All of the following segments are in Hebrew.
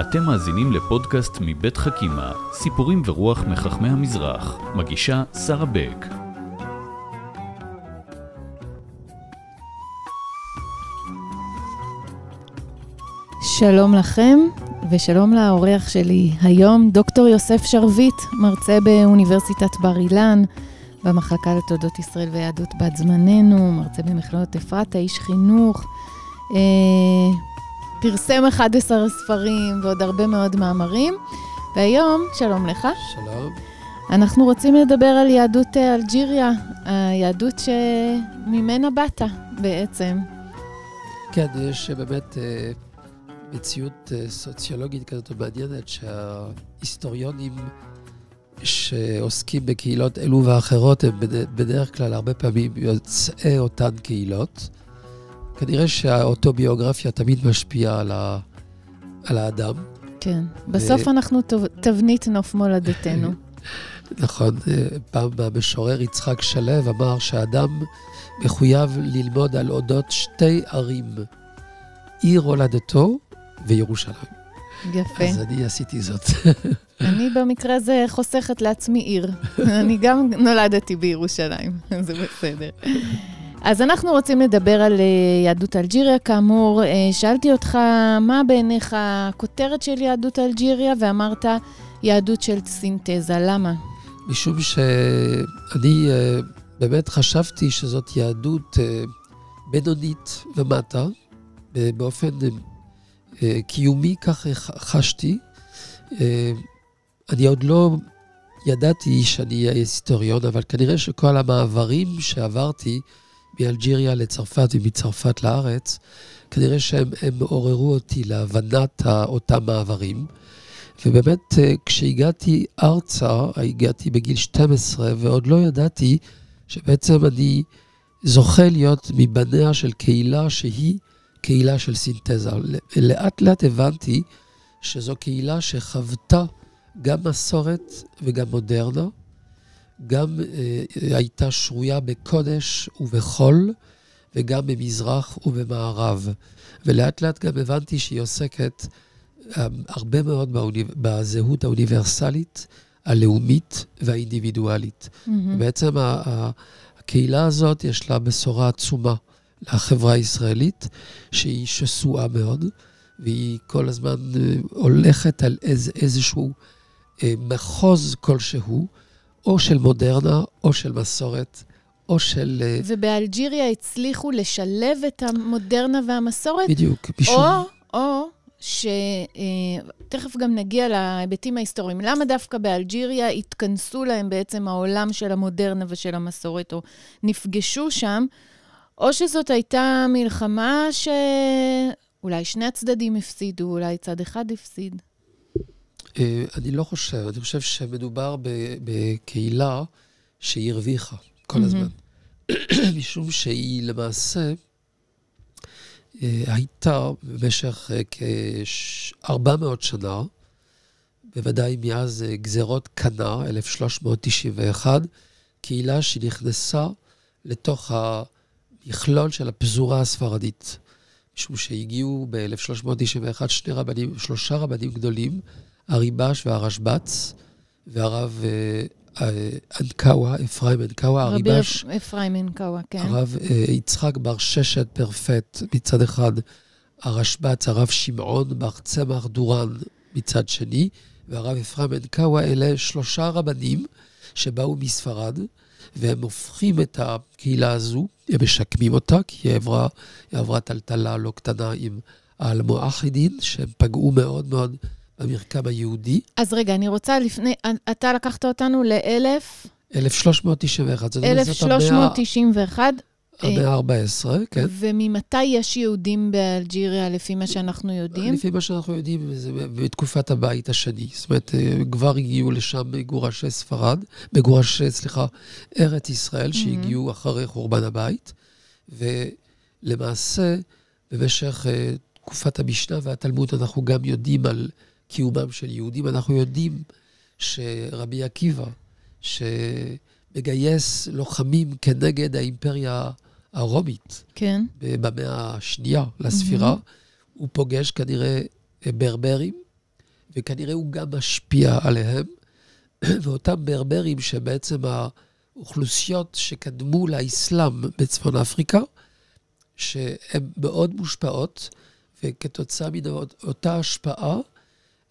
אתם מאזינים לפודקאסט מבית חכימה, סיפורים ורוח מחכמי המזרח. מגישה שרה בק. שלום לכם, ושלום לאורח שלי היום, דוקטור יוסף שרביט, מרצה באוניברסיטת בר אילן, במחלקה לתולדות ישראל ויהדות בת זמננו, מרצה במכללות אפרתה, איש חינוך, אה, פרסם 11 ספרים ועוד הרבה מאוד מאמרים. והיום, שלום לך. שלום. אנחנו רוצים לדבר על יהדות אה, אלג'יריה, היהדות שממנה באת בעצם. כן, יש באמת אה, מציאות אה, סוציולוגית כזאת מעניינת שההיסטוריונים שעוסקים בקהילות אלו ואחרות הם בדרך כלל הרבה פעמים יוצאי אותן קהילות. כנראה שהאוטוביוגרפיה תמיד משפיעה על, ה... על האדם. כן, בסוף ו... אנחנו תבנית נוף מולדתנו. נכון, פעם המשורר יצחק שלו אמר שהאדם מחויב ללמוד על אודות שתי ערים, עיר הולדתו וירושלים. יפה. אז אני עשיתי זאת. אני במקרה הזה חוסכת לעצמי עיר. אני גם נולדתי בירושלים, זה בסדר. אז אנחנו רוצים לדבר על אה, יהדות אלג'יריה. כאמור, אה, שאלתי אותך, מה בעיניך הכותרת של יהדות אלג'יריה, ואמרת יהדות של סינתזה. למה? משום שאני אה, באמת חשבתי שזאת יהדות בינונית ומטה, באופן קיומי, כך חשתי. אני עוד לא ידעתי שאני אהיה היסטוריון, אבל כנראה שכל המעברים שעברתי, מאלג'יריה לצרפת ומצרפת לארץ, כנראה שהם עוררו אותי להבנת אותם מעברים. ובאמת, אה, כשהגעתי ארצה, הגעתי בגיל 12, ועוד לא ידעתי שבעצם אני זוכה להיות מבניה של קהילה שהיא קהילה של סינתזה. לאט לאט הבנתי שזו קהילה שחוותה גם מסורת וגם מודרנה, גם אה, הייתה שרויה בקודש ובחול, וגם במזרח ובמערב. ולאט לאט גם הבנתי שהיא עוסקת אה, הרבה מאוד באוניב... בזהות האוניברסלית, הלאומית והאינדיבידואלית. Mm-hmm. בעצם הקהילה הזאת, יש לה בשורה עצומה לחברה הישראלית, שהיא שסועה מאוד, והיא כל הזמן אה, הולכת על איז, איזשהו אה, מחוז כלשהו. או של מודרנה, או של מסורת, או של... אה, ובאלג'יריה הצליחו לשלב את המודרנה והמסורת? בדיוק, משום... או, או שתכף אה, גם נגיע להיבטים ההיסטוריים. למה דווקא באלג'יריה התכנסו להם בעצם העולם של המודרנה ושל המסורת, או נפגשו שם, או שזאת הייתה מלחמה שאולי שני הצדדים הפסידו, אולי צד אחד הפסיד? אה, אני לא חושב, אני חושב שמדובר בקהילה שהיא הרוויחה כל הזמן. משום שהיא למעשה אה, הייתה במשך אה, כ-400 שנה, בוודאי מאז גזרות קנה, 1391, קהילה שנכנסה לתוך המכלול של הפזורה הספרדית. משום שהגיעו ב-1391 שני רבנים, שלושה רבנים גדולים, הריבש והרשב"ץ, והרב אה, אה, אנקאווה, אפרים אנקאווה, הריבש... רבי אפרים אנקאווה, כן. הרב אה, יצחק בר ששת פרפט מצד אחד, הרשב"ץ, הרב שמעון בר צמח דורן מצד שני, והרב אפרים אנקאווה, אלה שלושה רבנים שבאו מספרד, והם הופכים את הקהילה הזו, הם משקמים אותה, כי היא עברה, היא עברה טלטלה לא קטנה עם האלמואחידין, שהם פגעו מאוד מאוד במרקם היהודי. אז רגע, אני רוצה לפני, אתה לקחת אותנו ל-1000? 1391. 1391. המאה ה-14, כן. וממתי יש יהודים באלג'יריה, לפי מה שאנחנו יודעים? לפי מה שאנחנו יודעים, זה בתקופת הבית השני. זאת אומרת, אה, כבר הגיעו לשם מגורשי ספרד, מגורשי, סליחה, ארץ ישראל, שהגיעו אחרי חורבן הבית. ולמעשה, במשך uh, תקופת המשנה והתלמוד, אנחנו גם יודעים על קיומם של יהודים. אנחנו יודעים שרבי עקיבא, שמגייס לוחמים כנגד האימפריה הרומית, כן. במאה השנייה לספירה, mm-hmm. הוא פוגש כנראה ברברים, וכנראה הוא גם משפיע עליהם. ואותם ברברים שבעצם האוכלוסיות שקדמו לאסלאם בצפון אפריקה, שהן מאוד מושפעות, וכתוצאה מאותה השפעה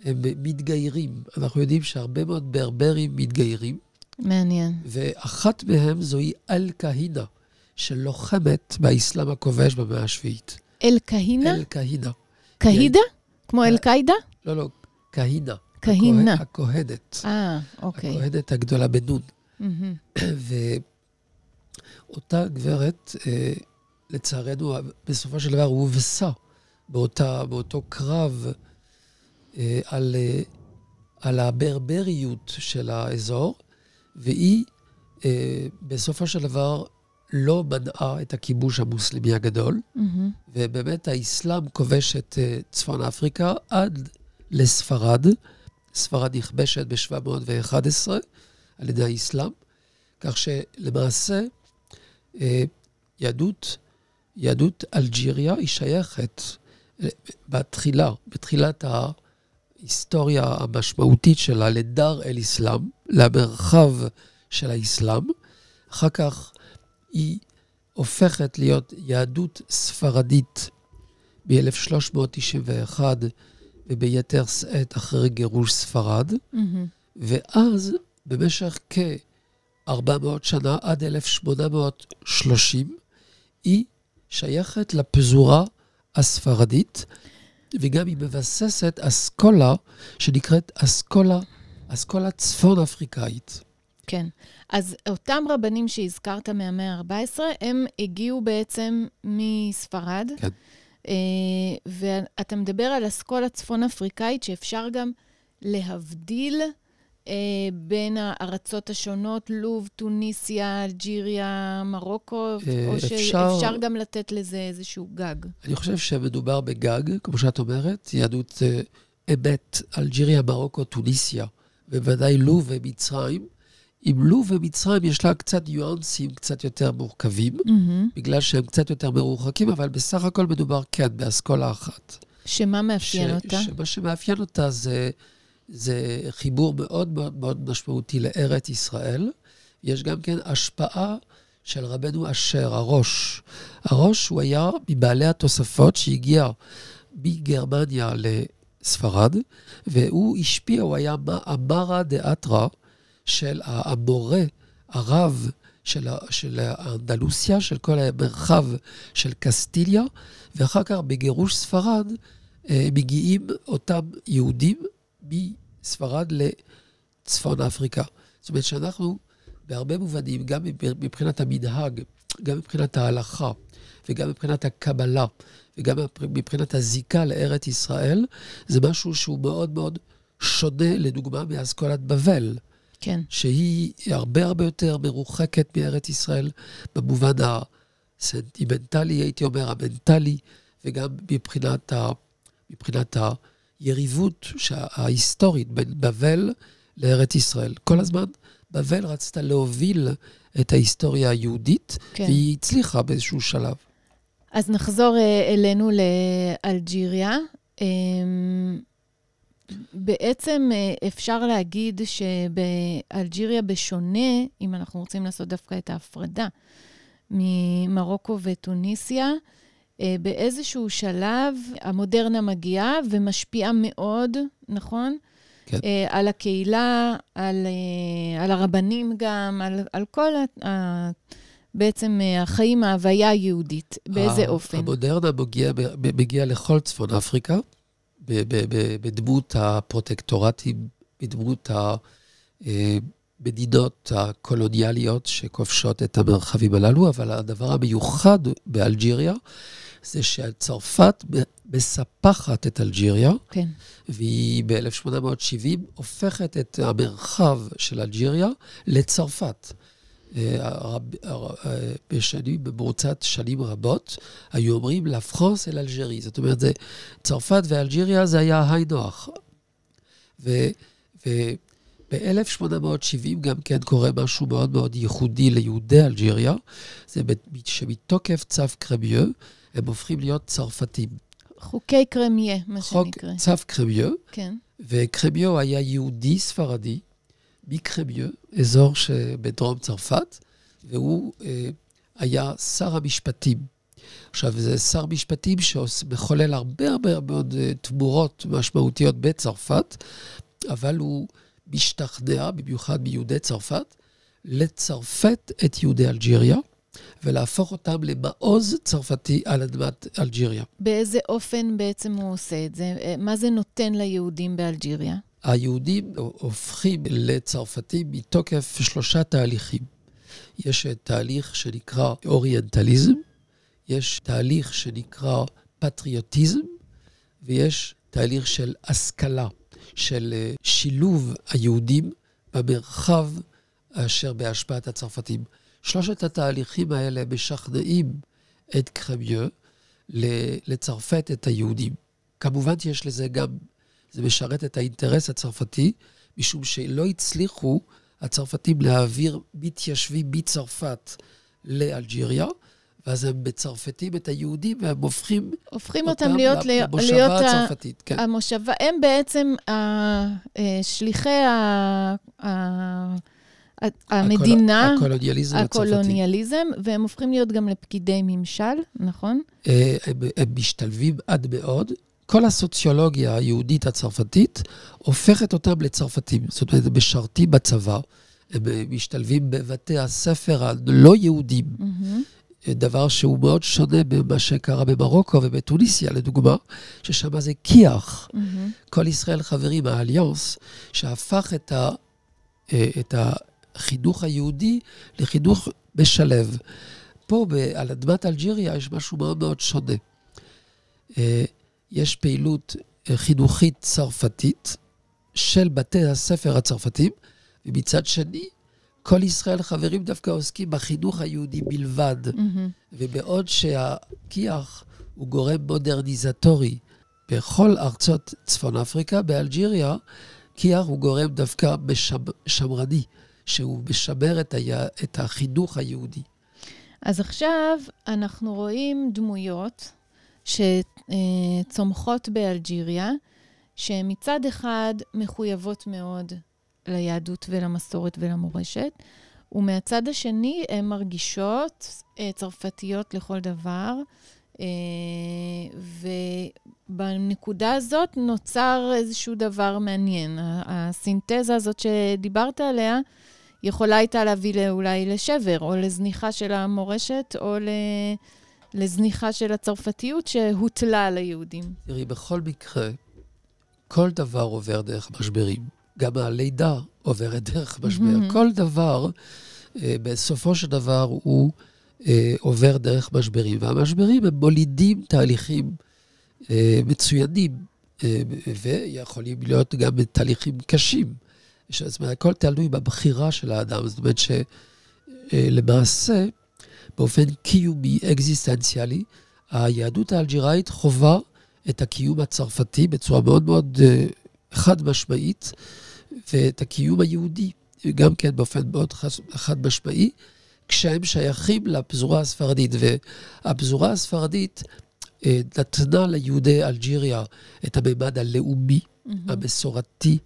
הם מתגיירים. אנחנו יודעים שהרבה מאוד ברברים מתגיירים. מעניין. ואחת מהם זוהי אל-קהינה, שלוחמת באסלאם הכובש במאה השביעית. אל-קהינה? אל-קהינה. קהידה? כמו אל-קאידה? לא, לא, קהינה. קהינה. הכהנת. אה, אוקיי. הכהנת הגדולה בנון. ואותה גברת, אה, לצערנו, בסופו של דבר הובסה באותו קרב על, אה, על הברבריות של האזור, והיא אה, בסופו של דבר לא מנעה את הכיבוש המוסלמי הגדול, mm-hmm. ובאמת האסלאם כובש את אה, צפון אפריקה עד לספרד. ספרד נכבשת ב-711 על ידי האסלאם, כך שלמעשה אה, יהדות, יהדות אלג'יריה היא שייכת אה, בתחילה, בתחילת ההיסטוריה המשמעותית שלה לדר אל-אסלאם, למרחב של האסלאם. אחר כך היא הופכת להיות יהדות ספרדית ב-1391, וביתר שאת אחרי גירוש ספרד. Mm-hmm. ואז, במשך כ-400 שנה, עד 1830, היא שייכת לפזורה הספרדית, וגם היא מבססת אסכולה שנקראת אסכולה, אסכולה צפון-אפריקאית. כן. אז אותם רבנים שהזכרת מהמאה ה-14, הם הגיעו בעצם מספרד. כן. אה, ואתה מדבר על אסכולה צפון-אפריקאית, שאפשר גם להבדיל בין הארצות השונות, לוב, טוניסיה, אלג'יריה, מרוקו, אה, או שאפשר גם לתת לזה איזשהו גג? אני חושב שמדובר בגג, כמו שאת אומרת, יהדות אמת, אלג'יריה, מרוקו, טוניסיה, בוודאי לוב ומצרים. עם לוב ומצרים יש לה קצת ניואנסים קצת יותר מורכבים, mm-hmm. בגלל שהם קצת יותר מרוחקים, אבל בסך הכל מדובר כן באסכולה אחת. שמה מאפיין ש, אותה? שמה שמאפיין אותה זה, זה חיבור מאוד מאוד משמעותי לארץ ישראל. יש גם כן השפעה של רבנו אשר, הראש. הראש הוא היה מבעלי התוספות שהגיע מגרמניה לספרד, והוא השפיע, הוא היה אמרא דאתרא. של המורה, הרב של, של האנדלוסיה, של כל המרחב של קסטיליה, ואחר כך בגירוש ספרד אה, מגיעים אותם יהודים מספרד לצפון אפריקה. זאת אומרת שאנחנו בהרבה מובנים, גם מבחינת המנהג, גם מבחינת ההלכה, וגם מבחינת הקבלה, וגם מבחינת הזיקה לארץ ישראל, זה משהו שהוא מאוד מאוד שונה, לדוגמה, מאסכולת בבל. כן. שהיא הרבה הרבה יותר מרוחקת מארץ ישראל, במובן הסנטימנטלי, הייתי אומר, המנטלי, וגם מבחינת, ה, מבחינת היריבות ההיסטורית בין בבל לארץ ישראל. כל הזמן בבל רצתה להוביל את ההיסטוריה היהודית, כן. והיא הצליחה באיזשהו שלב. אז נחזור אה, אלינו לאלג'יריה. אמ, בעצם אה, אפשר להגיד שבאלג'יריה, בשונה, אם אנחנו רוצים לעשות דווקא את ההפרדה ממרוקו וטוניסיה, באיזשהו שלב המודרנה מגיעה ומשפיעה מאוד, נכון? כן. אה, על הקהילה, על, על הרבנים גם, על, על כל ה... בעצם החיים, ההוויה היהודית, באיזה אופן? המודרנה מגיעה מגיע לכל צפון אפריקה. בדמות הפרוטקטורטים, בדמות המדינות הקולוניאליות שכובשות את המרחבים הללו, אבל הדבר המיוחד באלג'יריה זה שצרפת מספחת את אלג'יריה, כן. והיא ב-1870 הופכת את המרחב של אלג'יריה לצרפת. בשנים, במרוצת שנים רבות, היו אומרים לה פרנס אל אלג'רי. זאת אומרת, זה, צרפת ואלג'יריה זה היה היי נוח. וב-1870 גם כן קורה משהו מאוד מאוד ייחודי ליהודי אלג'יריה, זה שמתוקף צו קרמיו, הם הופכים להיות צרפתים. חוקי קרמיה, מה חוק שנקרא. צו קרמיו. כן. וקרמיו היה יהודי ספרדי מקרמיו, אזור שבדרום צרפת, והוא אה, היה שר המשפטים. עכשיו, זה שר משפטים שמחולל הרבה הרבה מאוד אה, תמורות משמעותיות בצרפת, אבל הוא משתכנע, במיוחד מיהודי צרפת, לצרפת את יהודי אלג'יריה. ולהפוך אותם למעוז צרפתי על אדמת אלג'יריה. באיזה אופן בעצם הוא עושה את זה? אה, מה זה נותן ליהודים באלג'יריה? היהודים הופכים לצרפתים מתוקף שלושה תהליכים. יש תהליך שנקרא אוריינטליזם, יש תהליך שנקרא פטריוטיזם, ויש תהליך של השכלה, של אה, שילוב היהודים במרחב אשר בהשפעת הצרפתים. שלושת התהליכים האלה משכנעים את קרמיו לצרפת את היהודים. כמובן שיש לזה גם, זה משרת את האינטרס הצרפתי, משום שלא הצליחו הצרפתים להעביר מתיישבים מצרפת לאלג'יריה, ואז הם מצרפתים את היהודים והם הופכים, הופכים אותם, אותם להיות, למושבה להיות הצרפתית. כן. המושבה, הם בעצם השליחי ה... המדינה, הקולוניאליזם הקולוניאליזם, והם הופכים להיות גם לפקידי ממשל, נכון? אה, הם, הם משתלבים עד מאוד. כל הסוציולוגיה היהודית הצרפתית הופכת אותם לצרפתים. זאת אומרת, הם משרתים בצבא, הם משתלבים בבתי הספר הלא יהודים. Mm-hmm. דבר שהוא מאוד שונה ממה שקרה במרוקו ובטוניסיה, לדוגמה, ששם זה כיח. Mm-hmm. כל ישראל חברים, האליאנס, שהפך את ה... אה, את ה החינוך היהודי לחינוך משלב. פה, על אדמת אלג'יריה, יש משהו מאוד מאוד שונה. אה, יש פעילות אה, חינוכית צרפתית של בתי הספר הצרפתים, ומצד שני, כל ישראל חברים דווקא עוסקים בחינוך היהודי בלבד. Mm-hmm. ובעוד שהכיח הוא גורם מודרניזטורי בכל ארצות צפון אפריקה, באלג'יריה, כיח הוא גורם דווקא שמרני. שהוא משמר את, היה, את החינוך היהודי. אז עכשיו אנחנו רואים דמויות שצומחות באלג'יריה, שמצד אחד מחויבות מאוד ליהדות ולמסורת ולמורשת, ומהצד השני הן מרגישות אה, צרפתיות לכל דבר, אה, ובנקודה הזאת נוצר איזשהו דבר מעניין. הסינתזה הזאת שדיברת עליה, יכולה הייתה להביא אולי לשבר, או לזניחה של המורשת, או לזניחה של הצרפתיות שהוטלה על היהודים. תראי, בכל מקרה, כל דבר עובר דרך משברים. גם הלידה עוברת דרך משבר. Mm-hmm. כל דבר, אה, בסופו של דבר, הוא אה, עובר דרך משברים. והמשברים הם מולידים תהליכים אה, מצוינים, ויכולים להיות גם תהליכים קשים. זאת אומרת, הכל תלוי בבחירה של האדם. זאת אומרת שלמעשה, באופן קיומי, אקזיסטנציאלי, היהדות האלג'יראית חווה את הקיום הצרפתי בצורה מאוד מאוד אה, חד משמעית, ואת הקיום היהודי גם כן באופן מאוד חד משמעי, כשהם שייכים לפזורה הספרדית. והפזורה הספרדית אה, נתנה ליהודי אלג'יריה את הממד הלאומי, mm-hmm. המסורתי,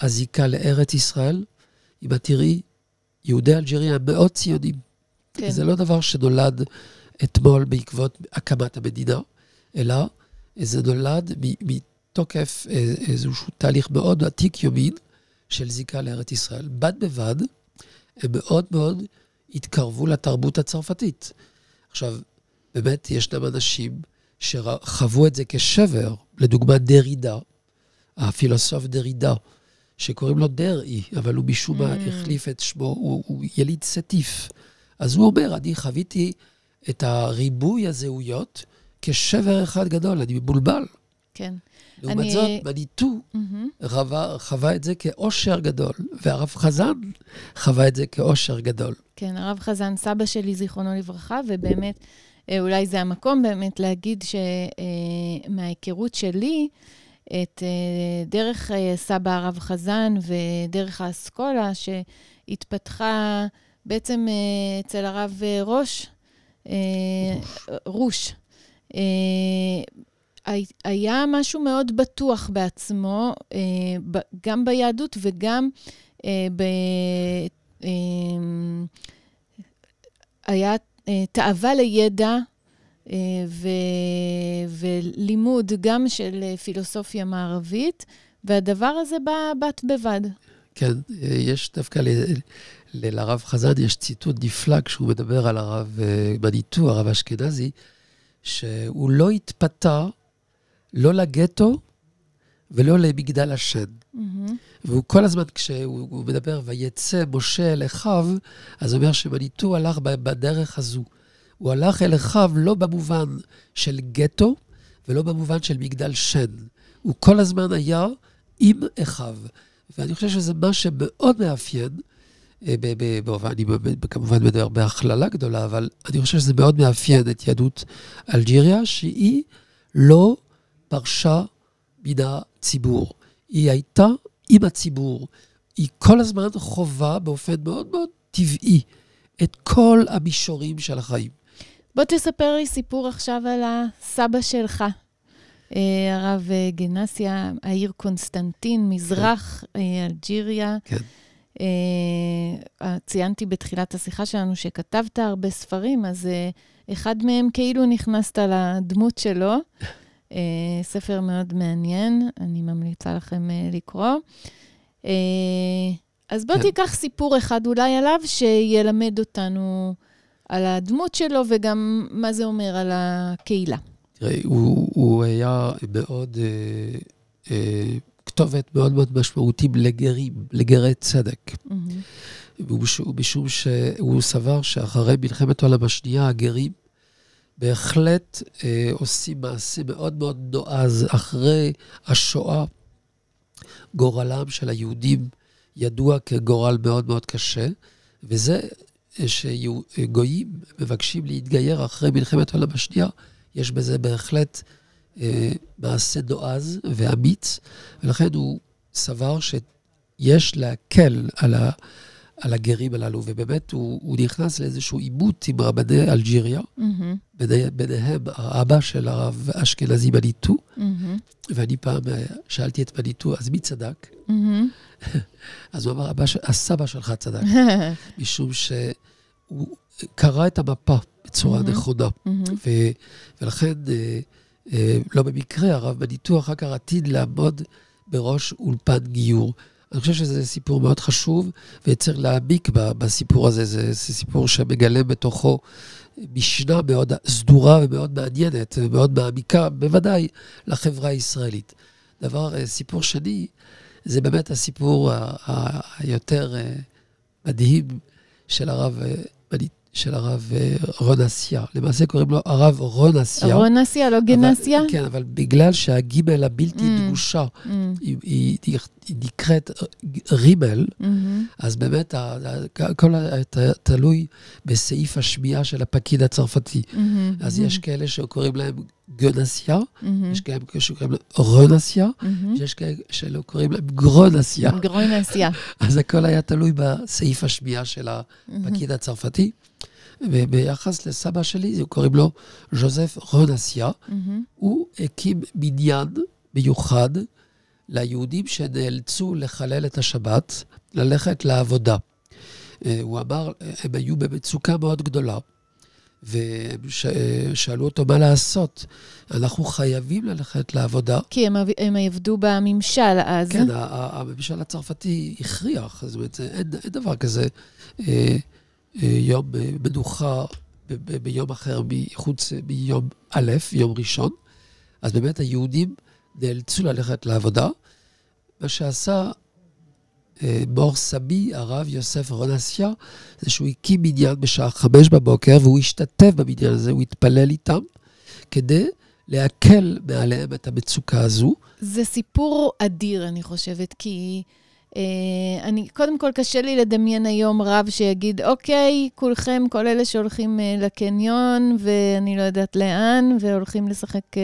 הזיקה לארץ ישראל, אם את תראי, יהודי אלג'יריה הם מאוד ציונים. כן. זה לא דבר שנולד אתמול בעקבות הקמת המדינה, אלא זה נולד מתוקף אה, איזשהו תהליך מאוד עתיק יומין של זיקה לארץ ישראל. בד בבד, הם מאוד מאוד התקרבו לתרבות הצרפתית. עכשיו, באמת, ישנם אנשים שחוו את זה כשבר, לדוגמה דרידה, הפילוסוף דרידה, שקוראים לו דרעי, אבל הוא משום מה mm. החליף את שמו, הוא, הוא יליד סטיף. אז הוא אומר, אני חוויתי את הריבוי הזהויות כשבר אחד גדול, אני מבולבל. כן. לעומת אני... זאת, מניטו mm-hmm. חווה, חווה את זה כאושר גדול, והרב חזן חווה את זה כאושר גדול. כן, הרב חזן, סבא שלי, זיכרונו לברכה, ובאמת, אה, אולי זה המקום באמת להגיד שמההיכרות אה, שלי, את אה, דרך אה, סבא הרב חזן ודרך האסכולה שהתפתחה בעצם אה, אצל הרב ראש, רוש. היה משהו מאוד בטוח בעצמו, גם ביהדות וגם ב... היה תאווה לידע ו... ולימוד גם של פילוסופיה מערבית, והדבר הזה בא בת בבד. כן, יש דווקא ל... לרב חזן יש ציטוט נפלא כשהוא מדבר על הרב מניטו, הרב אשכנזי, שהוא לא התפתה לא לגטו ולא למגדל השן. Mm-hmm. והוא כל הזמן, כשהוא מדבר, ויצא משה אל אחיו, אז הוא אומר שמניטו הלך בדרך הזו. הוא הלך אל אחיו לא במובן של גטו ולא במובן של מגדל שן. הוא כל הזמן היה עם אחיו. ואני חושב שזה מה שמאוד מאפיין, אה, אני כמובן מדבר בהכללה גדולה, אבל אני חושב שזה מאוד מאפיין את יהדות אלג'יריה, שהיא לא פרשה מן הציבור. היא הייתה עם הציבור. היא כל הזמן חווה באופן מאוד מאוד טבעי את כל המישורים של החיים. בוא תספר לי סיפור עכשיו על הסבא שלך, אה, הרב אה, גנסיה, העיר קונסטנטין, מזרח כן. אלג'יריה. כן. ציינתי בתחילת השיחה שלנו שכתבת הרבה ספרים, אז אחד מהם כאילו נכנסת לדמות שלו. ספר מאוד מעניין, אני ממליצה לכם לקרוא. אז בוא כן. תיקח סיפור אחד אולי עליו, שילמד אותנו על הדמות שלו וגם מה זה אומר על הקהילה. תראה, הוא, הוא היה מאוד, אה, אה, כתובת מאוד מאוד משמעותית לגרים, לגרי צדק. Mm-hmm. משום שהוא סבר שאחרי מלחמת העולם השנייה, הגרים בהחלט אה, עושים מעשה מאוד מאוד נועז. אחרי השואה, גורלם של היהודים ידוע כגורל מאוד מאוד קשה, וזה שגויים מבקשים להתגייר אחרי מלחמת העולם השנייה, יש בזה בהחלט אה, מעשה נועז ואמיץ, ולכן הוא סבר שיש להקל על, ה, על הגרים הללו, ובאמת הוא, הוא נכנס לאיזשהו עימות עם רבני אלג'יריה, mm-hmm. ביניהם, ביניהם האבא של הרב אשכנזי מניטו, mm-hmm. ואני פעם אה, שאלתי את מניטו, אז מי צדק? Mm-hmm. אז הוא אמר, הסבא שלך צדק, משום שהוא קרא את המפה. בצורה mm-hmm. נכונה. Mm-hmm. ו, ולכן, אה, אה, לא במקרה, הרב מניטו אחר כך עתיד לעמוד בראש אולפן גיור. אני חושב שזה סיפור מאוד חשוב, וצריך להעמיק בסיפור הזה. זה, זה סיפור שמגלם בתוכו משנה מאוד סדורה ומאוד מעניינת, ומאוד מעמיקה, בוודאי לחברה הישראלית. דבר, אה, סיפור שני, זה באמת הסיפור היותר אה, מדהים של הרב מניטו. של הרב אה, רון למעשה קוראים לו הרב רון רון לא גנסיה? כן, אבל בגלל שהגימל הבלתי mm. דגושה, mm. היא, היא, היא, היא נקראת רימל, mm-hmm. אז באמת הכל תלוי בסעיף השמיעה של הפקיד הצרפתי. Mm-hmm. אז mm-hmm. יש כאלה שקוראים להם גנסיה, mm-hmm. יש כאלה שקוראים להם רונאסיה, mm-hmm. יש כאלה שלא קוראים להם גרונאסיה. גרונאסיה. אז הכל היה תלוי בסעיף השמיעה של הפקיד mm-hmm. הצרפתי. וביחס לסבא שלי, קוראים לו ז'וזף רונאסיה, mm-hmm. הוא הקים בניין מיוחד ליהודים שנאלצו לחלל את השבת, ללכת לעבודה. אה, הוא אמר, הם היו במצוקה מאוד גדולה. ושאלו אותו מה לעשות. אנחנו חייבים ללכת לעבודה. כי הם, הם עבדו בממשל אז. כן, הממשל הצרפתי הכריח, זאת אומרת, אין, אין דבר כזה אה, אה, יום מנוחה ב, ב, ביום אחר מחוץ מיום א', יום ראשון. אז באמת היהודים נאלצו ללכת לעבודה. מה שעשה מור סבי, הרב יוסף רונסיה, זה שהוא הקים בניין בשעה חמש בבוקר, והוא השתתף בבניין הזה, הוא התפלל איתם, כדי להקל מעליהם את המצוקה הזו. זה סיפור אדיר, אני חושבת, כי... Uh, אני, קודם כל, קשה לי לדמיין היום רב שיגיד, אוקיי, כולכם, כל אלה שהולכים uh, לקניון, ואני לא יודעת לאן, והולכים לשחק, uh,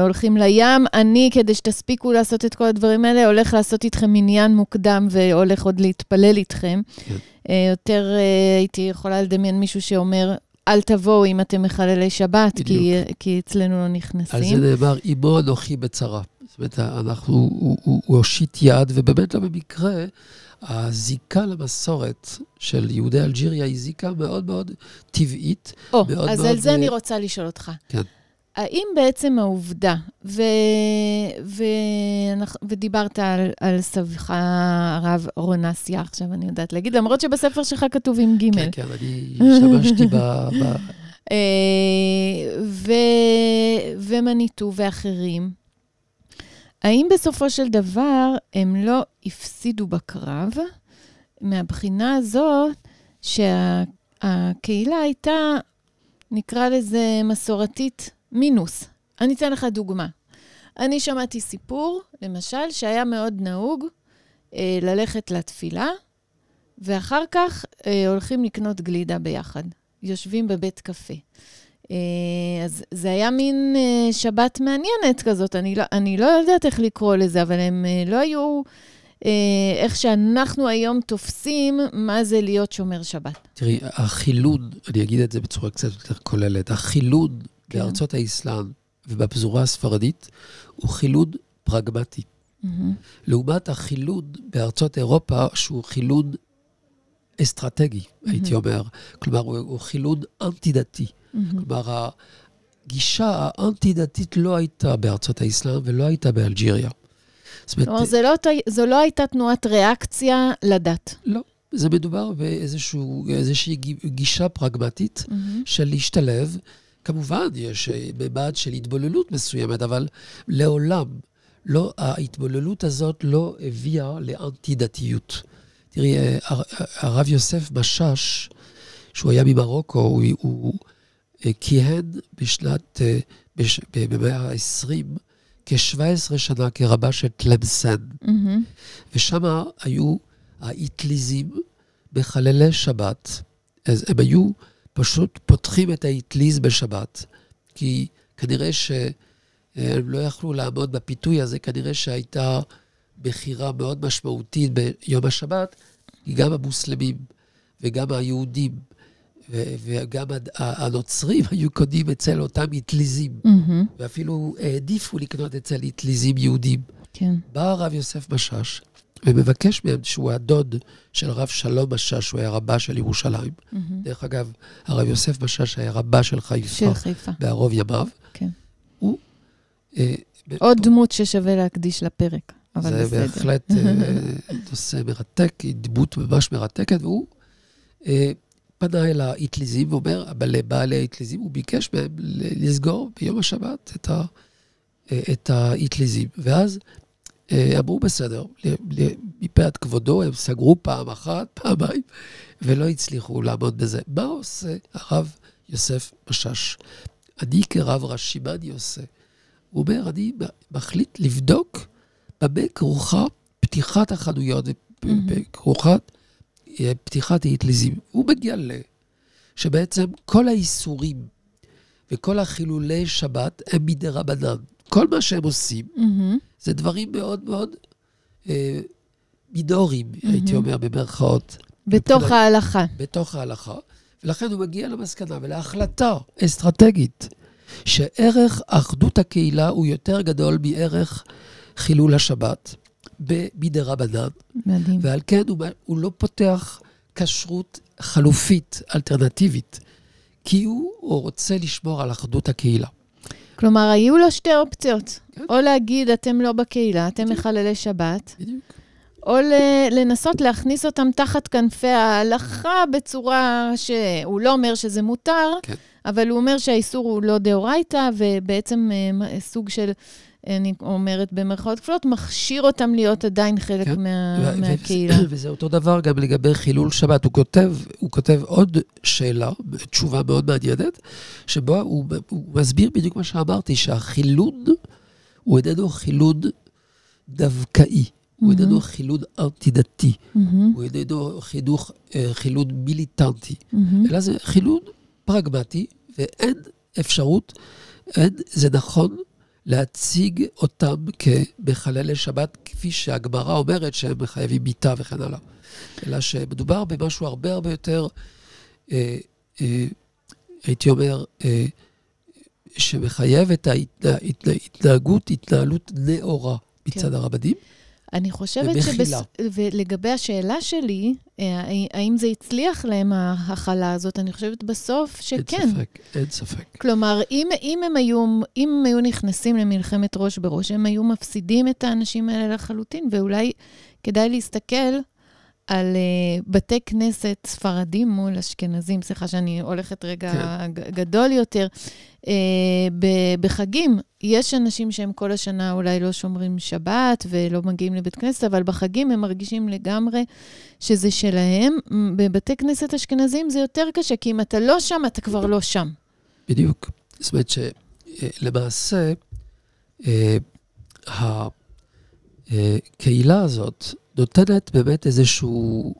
הולכים לים, אני, כדי שתספיקו לעשות את כל הדברים האלה, הולך לעשות איתכם מניין מוקדם, והולך עוד להתפלל איתכם. כן. Uh, יותר uh, הייתי יכולה לדמיין מישהו שאומר, אל תבואו אם אתם מחללי שבת, כי, כי אצלנו לא נכנסים. על זה נאמר, עמו אנוכי בצרה. זאת אומרת, אנחנו, הוא, הוא, הוא הושיט יד, ובאמת לא במקרה, הזיקה למסורת של יהודי אלג'יריה היא זיקה מאוד מאוד טבעית. או, מאוד אז מאוד, על זה אה, אני רוצה לשאול אותך. כן. האם בעצם העובדה, ו... ו... ודיברת על, על סבך הרב רונסיה, עכשיו אני יודעת להגיד, למרות שבספר שלך כתוב עם ג'. כן, כן, אני השתמשתי ב... ב... אה, ו... ומניטו ואחרים, האם בסופו של דבר הם לא הפסידו בקרב, מהבחינה הזאת שהקהילה הייתה, נקרא לזה מסורתית מינוס. אני אתן לך דוגמה. אני שמעתי סיפור, למשל, שהיה מאוד נהוג אה, ללכת לתפילה, ואחר כך אה, הולכים לקנות גלידה ביחד. יושבים בבית קפה. אה, אז זה היה מין אה, שבת מעניינת כזאת, אני לא, אני לא יודעת איך לקרוא לזה, אבל הם אה, לא היו אה, איך שאנחנו היום תופסים מה זה להיות שומר שבת. תראי, החילוד, אני אגיד את זה בצורה קצת יותר כוללת, החילוד כן. בארצות האסלאם ובפזורה הספרדית הוא חילוד פרגמטי. מהמם. לעומת החילוד בארצות אירופה, שהוא חילוד אסטרטגי, הייתי אומר. כלומר, הוא, הוא חילוד אנטי-דתי. מהמם. כלומר, הגישה האנטי-דתית לא הייתה בארצות האסלאם ולא הייתה באלג'יריה. זאת אומרת, כלומר, זה לא, זו לא הייתה תנועת ריאקציה לדת. לא, זה מדובר באיזושהי גישה פרגמטית מהמם. של להשתלב. כמובן, יש אה, ממד של התבוללות מסוימת, אבל לעולם לא, ההתבוללות הזאת לא הביאה לאנטי-דתיות. תראי, אה, הר- הרב יוסף משאש, שהוא היה ממרוקו, הוא, הוא אה, כיהן בשנת, אה, בש- במאה ה-20, כ-17 שנה כרבה של תלמסן. מהמם. ושם היו האטליזים בחללי שבת. אז הם היו פשוט פותחים את האטליז בשבת, כי כנראה שהם לא יכלו לעמוד בפיתוי הזה, כנראה שהייתה מכירה מאוד משמעותית ביום השבת, כי גם המוסלמים וגם היהודים וגם הנוצרים היו קונים אצל אותם אטליזים, מהמם. ואפילו העדיפו לקנות אצל אטליזים יהודים. כן. בא הרב יוסף משאש ומבקש מהם, שהוא הדוד של הרב שלום משאש, שהוא היה רבה של ירושלים. מהמם. דרך אגב, הרב יוסף משאש היה רבה של חיפה של חיפה. בערוב ימיו. כן. הוא... אה, עוד דמות ששווה להקדיש לפרק, אבל זה בסדר. בהחלט אה, נושא מרתק, היא דמות ממש מרתקת, והוא אה, פנה אל האטליזים ואומר, אבל לבעלי האטליזים, הוא ביקש מהם לסגור ביום השבת את, ה, את האטליזים. ואז אמרו, בסדר, מפאת כבודו, הם סגרו פעם אחת, פעמיים, ולא הצליחו לעמוד בזה. מה עושה הרב יוסף משאש? אני כרב ראשי, מה אני עושה? הוא אומר, אני מחליט לבדוק במה כרוכה פתיחת החנויות. וכרוכת אה, פתיחת האטליזים. הוא ל... שבעצם כל האיסורים וכל החילולי שבת הם מדי רבנן. כל מה שהם עושים מהמם. זה דברים מאוד מאוד אה, מינוריים, הייתי מהמם. אומר במרכאות, בתוך מבחינת- ההלכה. בתוך ההלכה, ולכן הוא מגיע למסקנה ולהחלטה אסטרטגית, שערך אחדות הקהילה הוא יותר גדול מערך חילול השבת בידי רבנן, מדהים. ועל כן הוא, הוא לא פותח כשרות חלופית, אלטרנטיבית, כי הוא, הוא רוצה לשמור על אחדות הקהילה. כלומר, היו לו שתי אופציות. או להגיד, אתם לא בקהילה, אתם. מחללי שבת, בדיוק. או לנסות להכניס אותם תחת כנפי ההלכה בצורה שהוא לא אומר שזה מותר, כן. אבל הוא אומר שהאיסור הוא לא דאורייתא, ובעצם אה, סוג של, אני אומרת במרכאות כפולות, מכשיר אותם להיות עדיין חלק כן. מה, ו- ו- מהקהילה. וזה אותו דבר גם לגבי חילול שבת. הוא כותב, הוא כותב עוד שאלה, תשובה מאוד מעניינת, שבו הוא, הוא מסביר בדיוק מה שאמרתי, שהחילוד הוא איננו חילוד דווקאי, הוא מהמם. איננו חילוד אנטי-דתי, מהמם, הוא איננו חינוך, אה, חילוד מיליטנטי, מהמם. אלא זה חילוד פרגמטי, ואין אפשרות, אין, זה נכון להציג אותם כמחללי שבת, כפי שהגמרא אומרת שהם מחייבים מיתה וכן הלאה. אלא שמדובר במשהו הרבה הרבה יותר אה, אה, הייתי אומר, אה, שמחייב את ההתנהגות, התנהלות נאורה מצד כן. הרבנים. אני חושבת ומחילה. ולגבי השאלה שלי, אה, האם זה הצליח להם, ההכלה הזאת, אני חושבת בסוף שכן. אין ספק, אין ספק. כלומר, אם, אם, הם היו, אם הם היו נכנסים למלחמת ראש בראש, הם היו מפסידים את האנשים האלה לחלוטין, ואולי כדאי להסתכל על uh, בתי כנסת ספרדים מול אשכנזים, סליחה שאני הולכת רגע כן. גדול יותר. Uh, בחגים, יש אנשים שהם כל השנה אולי לא שומרים שבת ולא מגיעים לבית כנסת, אבל בחגים הם מרגישים לגמרי שזה שלהם. בבתי כנסת אשכנזים זה יותר קשה, כי אם אתה לא שם, אתה כבר לא שם. בדיוק. זאת אומרת שלמעשה, uh, הקהילה הזאת, נותנת באמת איזשהו,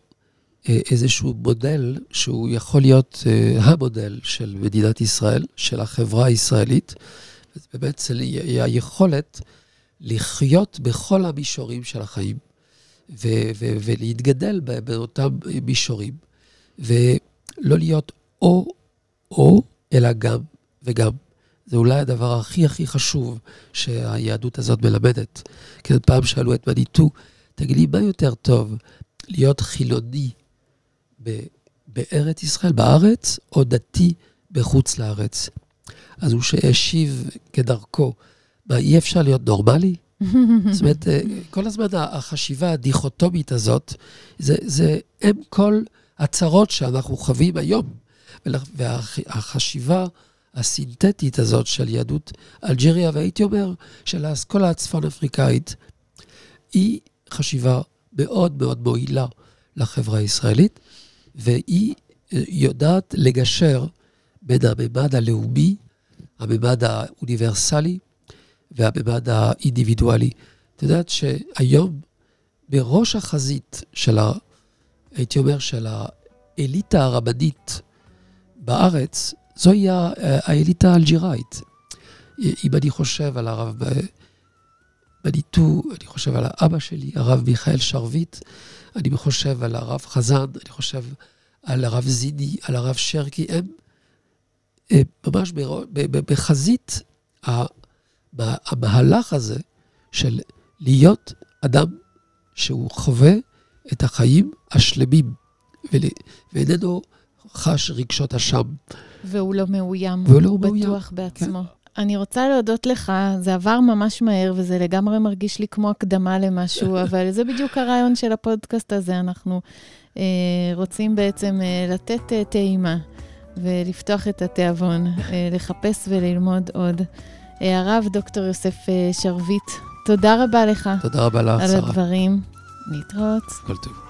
אה, איזשהו מודל שהוא יכול להיות אה, המודל של מדינת ישראל, של החברה הישראלית. זה היכולת לחיות בכל המישורים של החיים ו- ו- ולהתגדל באותם מישורים, ולא להיות או-או, אלא גם וגם. זה אולי הדבר הכי הכי חשוב שהיהדות הזאת מלמדת. כי פעם שאלו את מניטו, תגידי, מה יותר טוב, להיות חילוני ב- בארץ ישראל, בארץ, או דתי בחוץ לארץ? אז הוא שהשיב כדרכו, מה, אי אפשר להיות נורמלי? זאת אומרת, אה, כל הזמן החשיבה הדיכוטומית הזאת, זה, זה הם כל הצרות שאנחנו חווים היום. והחשיבה הסינתטית הזאת של יהדות אלג'יריה, והייתי אומר, של האסכולה הצפון-אפריקאית, היא חשיבה מאוד מאוד מועילה לחברה הישראלית, והיא אה, יודעת לגשר בין הממד הלאומי, הממד האוניברסלי והממד האינדיבידואלי. את יודעת שהיום בראש החזית של ה... הייתי אומר, של האליטה הרבנית בארץ, זוהי האליטה האלג'יראית. אם אני חושב על הרב מניטו, אני חושב על האבא שלי, הרב מיכאל שרביט, אני חושב על הרב חזן, אני חושב על הרב זיני, על הרב שרקי, הם, הם ממש בחזית המהלך הזה של להיות אדם שהוא חווה את החיים השלמים, ואיננו חש רגשות אשם. והוא לא מאוים, והוא לא מאוים. בטוח בעצמו. כן. אני רוצה להודות לך, זה עבר ממש מהר, וזה לגמרי מרגיש לי כמו הקדמה למשהו, אבל זה בדיוק הרעיון של הפודקאסט הזה. אנחנו אה, רוצים בעצם אה, לתת אה, טעימה ולפתוח את התיאבון, אה, לחפש וללמוד עוד. אה, הרב דוקטור יוסף אה, שרביט, תודה רבה לך. תודה רבה לך, שרה. על הדברים. להתראות. כל טוב.